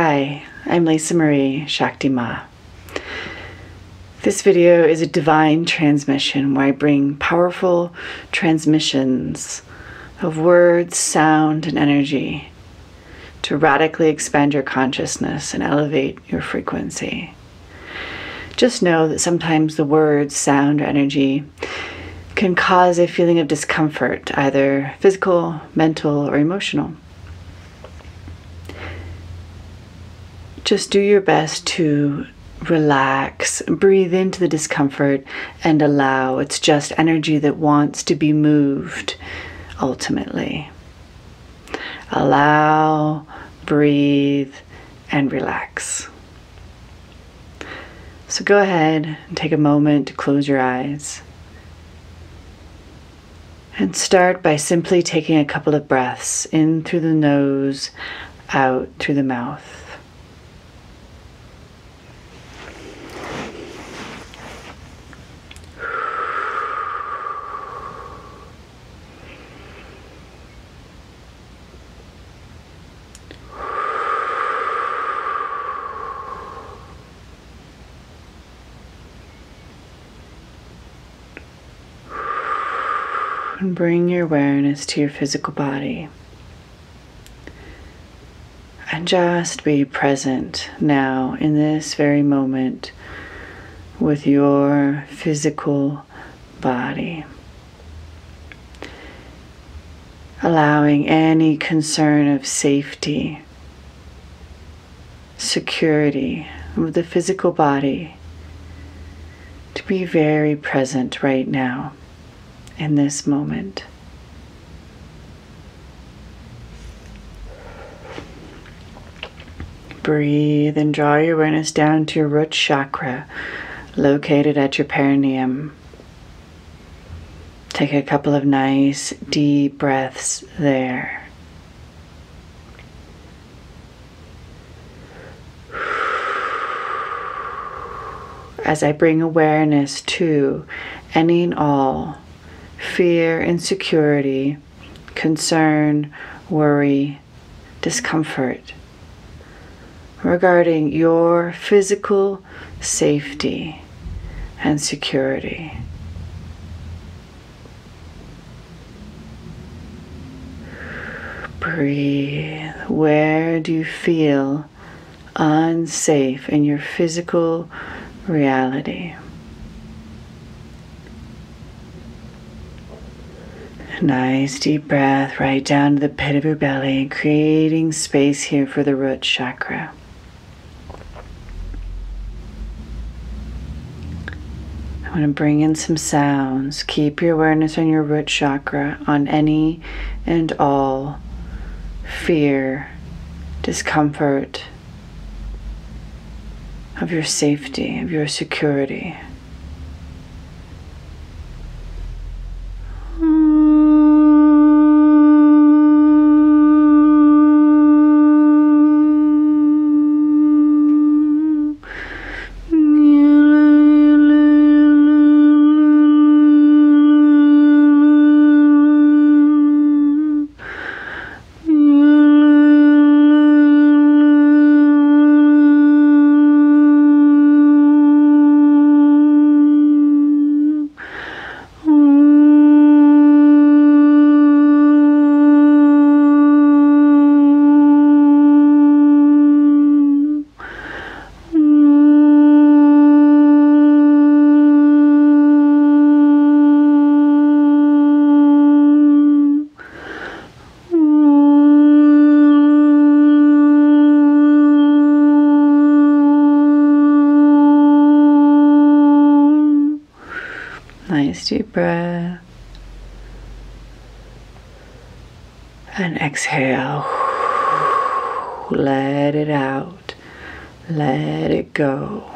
Hi, I'm Lisa Marie Shakti Ma. This video is a divine transmission where I bring powerful transmissions of words, sound, and energy to radically expand your consciousness and elevate your frequency. Just know that sometimes the words, sound, or energy can cause a feeling of discomfort, either physical, mental, or emotional. Just do your best to relax, breathe into the discomfort, and allow. It's just energy that wants to be moved ultimately. Allow, breathe, and relax. So go ahead and take a moment to close your eyes. And start by simply taking a couple of breaths in through the nose, out through the mouth. And bring your awareness to your physical body. And just be present now in this very moment with your physical body. Allowing any concern of safety, security of the physical body to be very present right now in this moment. Breathe and draw your awareness down to your root chakra located at your perineum. Take a couple of nice deep breaths there. As I bring awareness to any and all fear, insecurity, concern, worry, discomfort regarding your physical safety and security. Breathe. Where do you feel unsafe in your physical reality? Nice deep breath right down to the pit of your belly, creating space here for the root chakra. I want to bring in some sounds. Keep your awareness on your root chakra, on any and all fear, discomfort, of your safety, of your security. Breath. And exhale. Let it out. Let it go.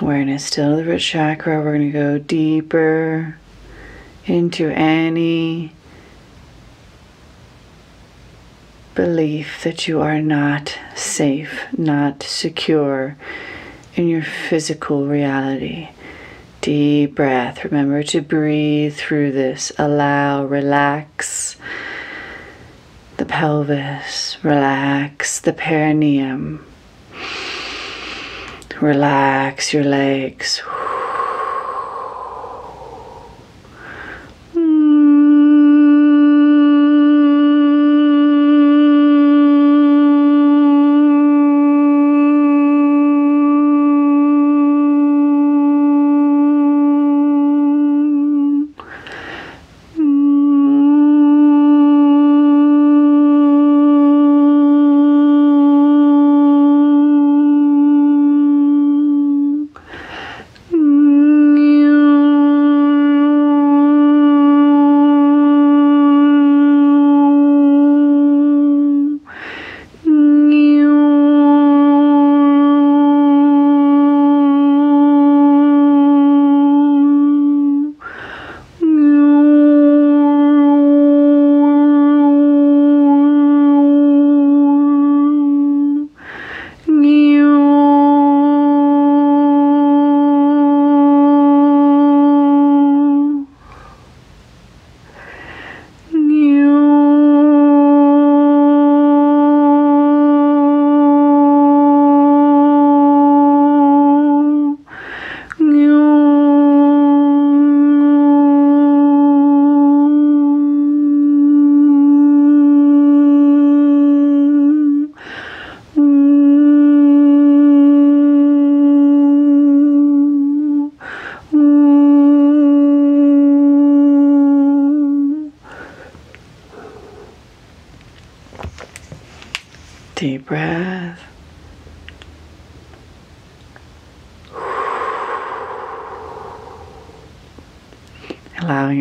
Awareness still the root chakra. We're going to go deeper into any belief that you are not safe, not secure in your physical reality. Deep breath. Remember to breathe through this. Allow, relax, the pelvis, relax the perineum, relax your legs.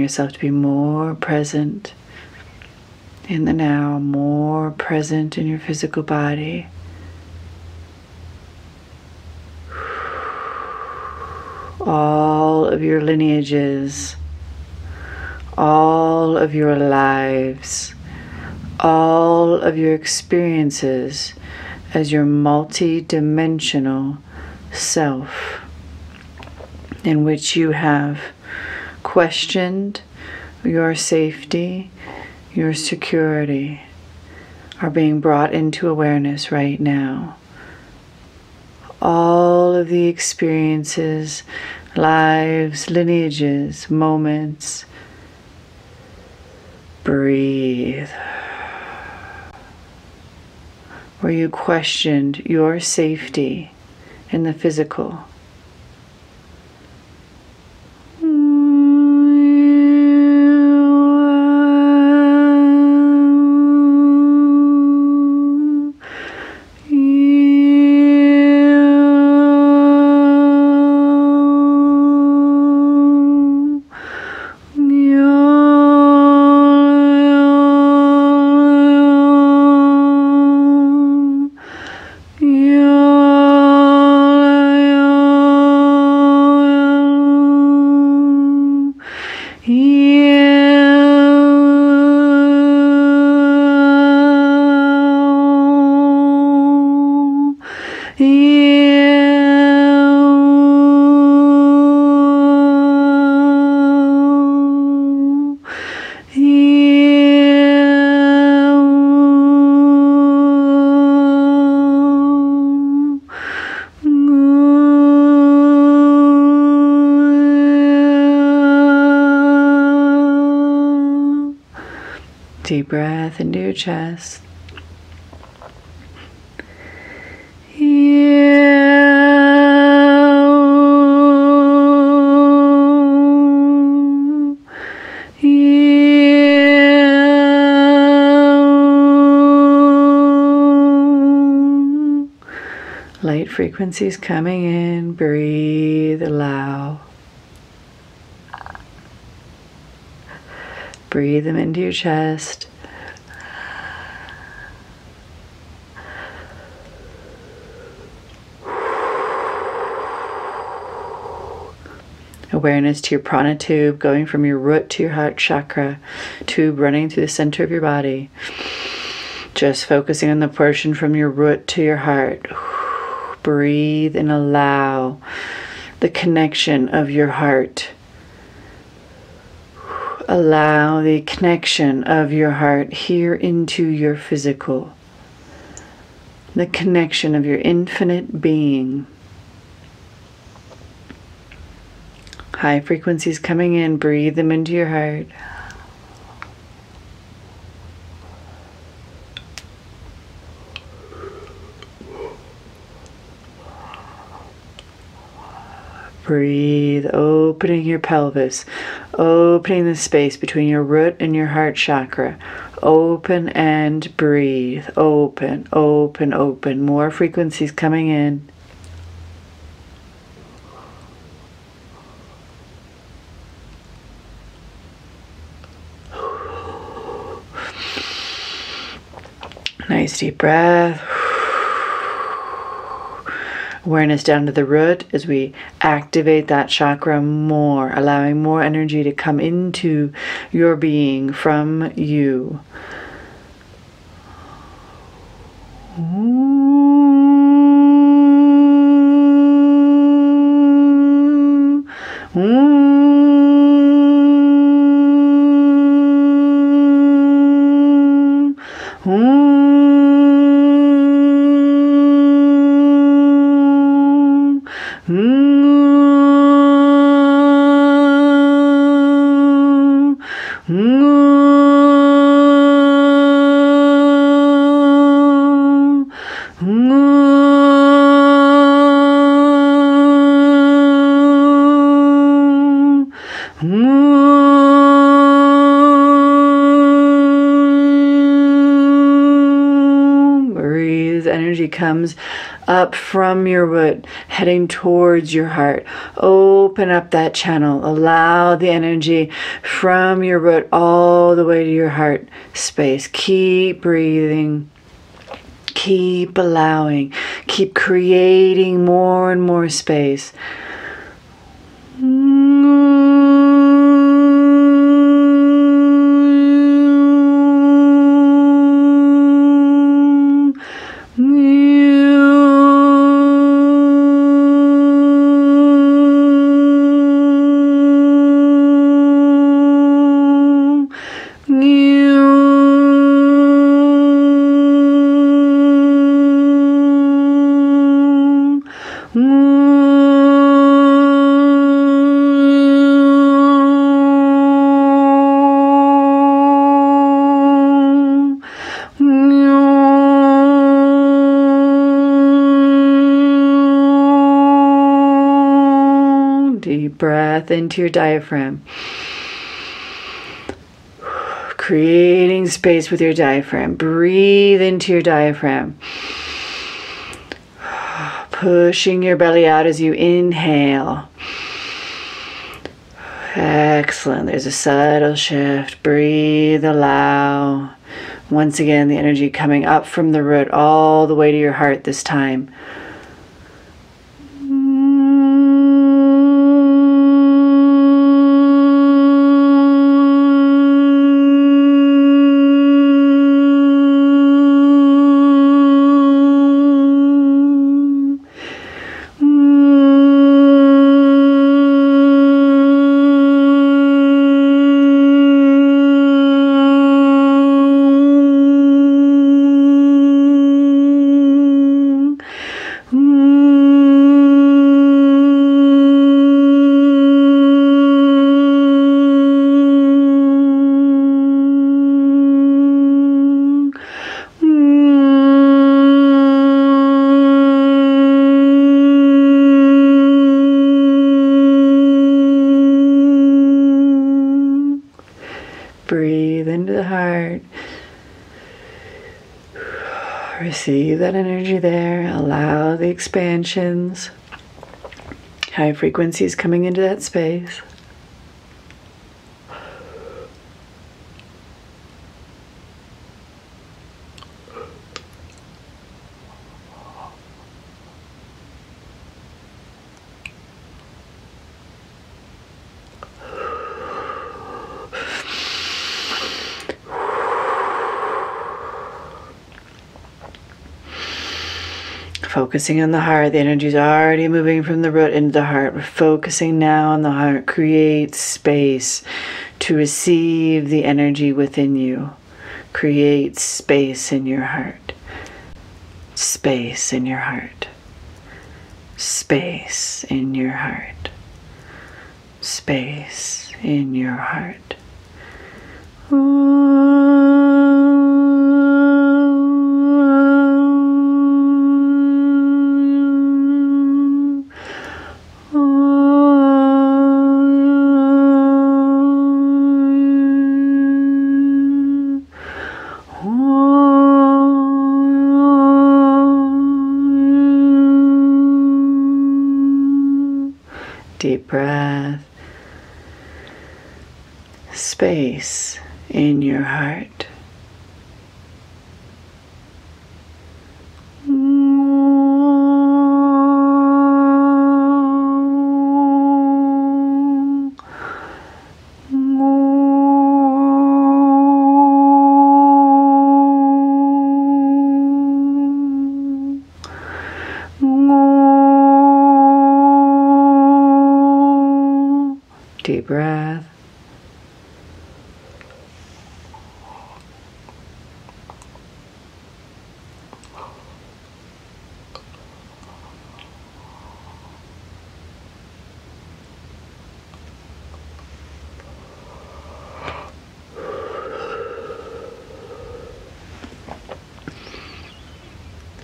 Yourself to be more present in the now, more present in your physical body. All of your lineages, all of your lives all of your experiences as your multi dimensional self, in which you have questioned your safety, your security, are being brought into awareness right now. All of the experiences, lives, lineages, moments. Breathe where you questioned your safety in the physical. Breath into your chest. Light frequencies coming in. Breathe, allow. Breathe them into your chest. Awareness to your prana tube going from your root to your heart chakra, tube running through the center of your body. Just focusing on the portion from your root to your heart. Breathe and allow the connection of your heart Allow the connection of your heart here into your physical, the connection of your infinite being. High frequencies coming in, breathe them into your heart. Breathe, opening your pelvis, opening the space between your root and your heart chakra. Open and breathe. Open, open, open. More frequencies coming in. Nice deep breath. Awareness down to the root as we activate that chakra more, allowing more energy to come into your being from you. Comes up from your root, heading towards your heart. Open up that channel. Allow the energy from your root all the way to your heart space. Keep breathing. Keep allowing. Keep creating more and more space. Breath into your diaphragm. Creating space with your diaphragm. Breathe into your diaphragm. Pushing your belly out as you inhale. Excellent. There's a subtle shift. Breathe, allow. Once again, the energy coming up from the root all the way to your heart this time. Breathe into the heart. Receive that energy there. Allow the expansions. High frequencies coming into that space. Focusing on the heart, the energy is already moving from the root into the heart. We're focusing now on the heart. Create space to receive the energy within you. Create space in your heart. Space in your heart. Space in your heart. Space in your heart. Deep breath. Space in your heart.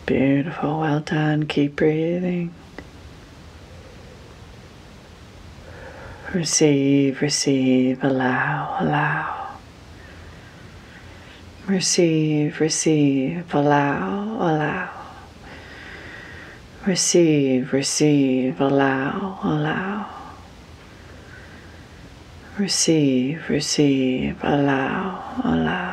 Beautiful, well done. Keep breathing. Receive, receive, allow, allow. Receive, receive, allow, allow. Receive, receive, allow, allow. Receive, receive, allow, allow.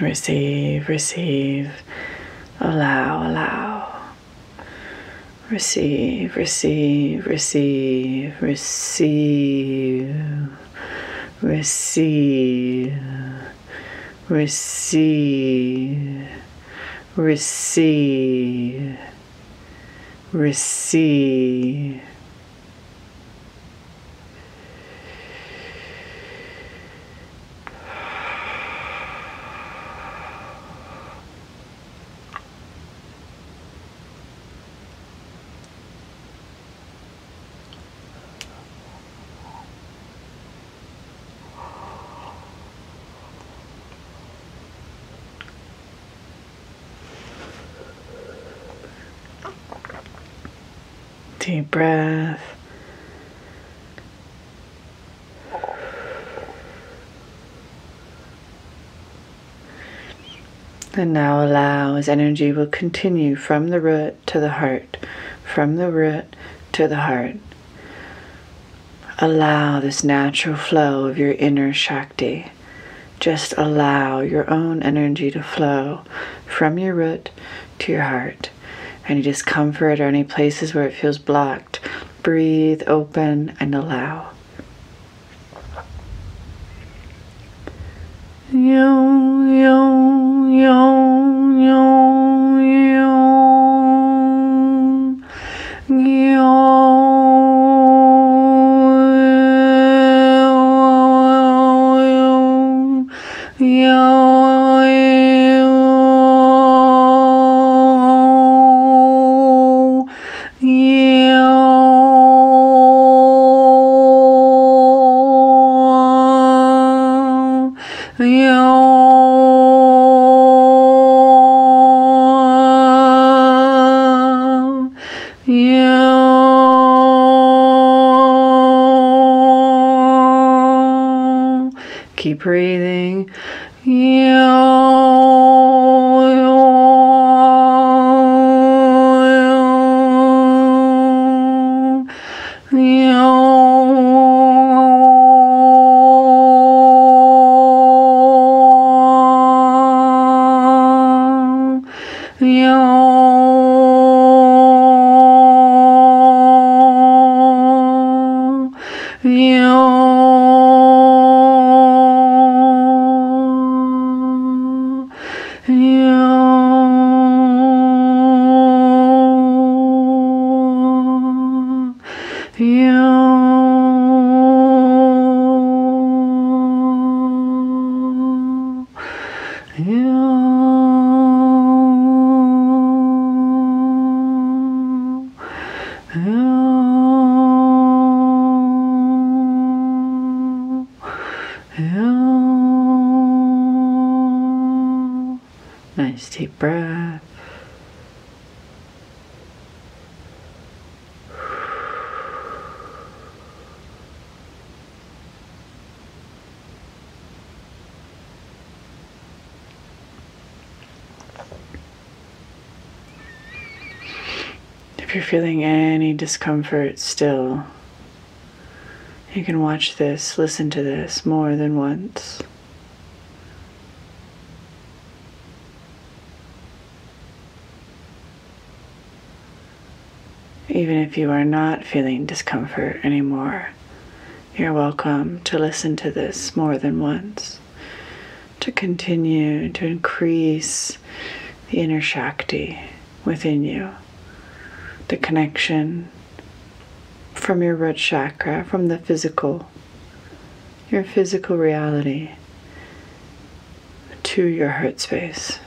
Receive, receive, allow, allow. Receive, receive, receive, receive, receive, receive, receive, receive. Deep breath. And now allow as energy will continue from the root to the heart, from the root to the heart. Allow this natural flow of your inner Shakti. Just allow your own energy to flow from your root to your heart. Any discomfort or any places where it feels blocked, breathe, open, and allow. Yo, yo, yo, yo, yo, Keep breathing. Nice you're feeling any discomfort still, you can watch this, listen to this more than once. Even if you are not feeling discomfort anymore, you're welcome to listen to this more than once, to continue to increase the inner Shakti within you, the connection from your root chakra, from the physical, your physical reality, to your heart space,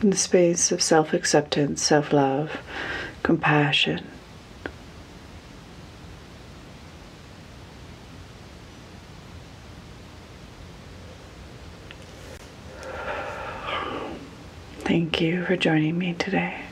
in the space of self acceptance, self love, compassion. Thank you for joining me today.